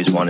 always wanted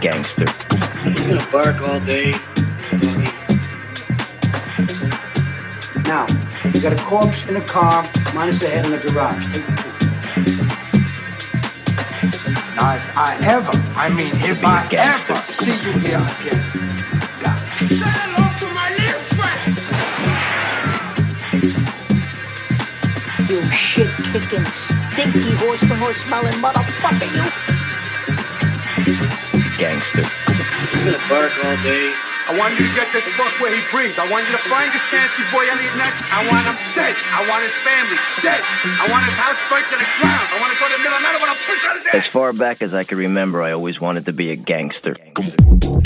Gangster. He's gonna bark all day. Now, you got a corpse in a car, minus the head in the garage. Take the two. Now, if I ever, I mean, if I gangster. ever see you here again, God, Say hello to my little friend. You shit kicking, stinky horse manure smelling motherfucker, you. Gangster. Are you gonna bark all day? I want you to get this fuck where he breathes. I want you to find this fancy boy Eliot Ness. I want him dead. I want his family dead. I want his house burnt to the ground. I want to go to the middle of the night. I want to push on his As far back as I can remember, I always wanted to be a gangster. Gangster.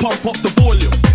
Pick up the microphone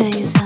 taste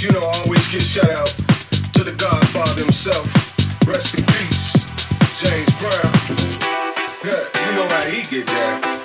You know I always get shout out to the Godfather himself. Rest in peace, James Brown. Yeah, you know how he get down.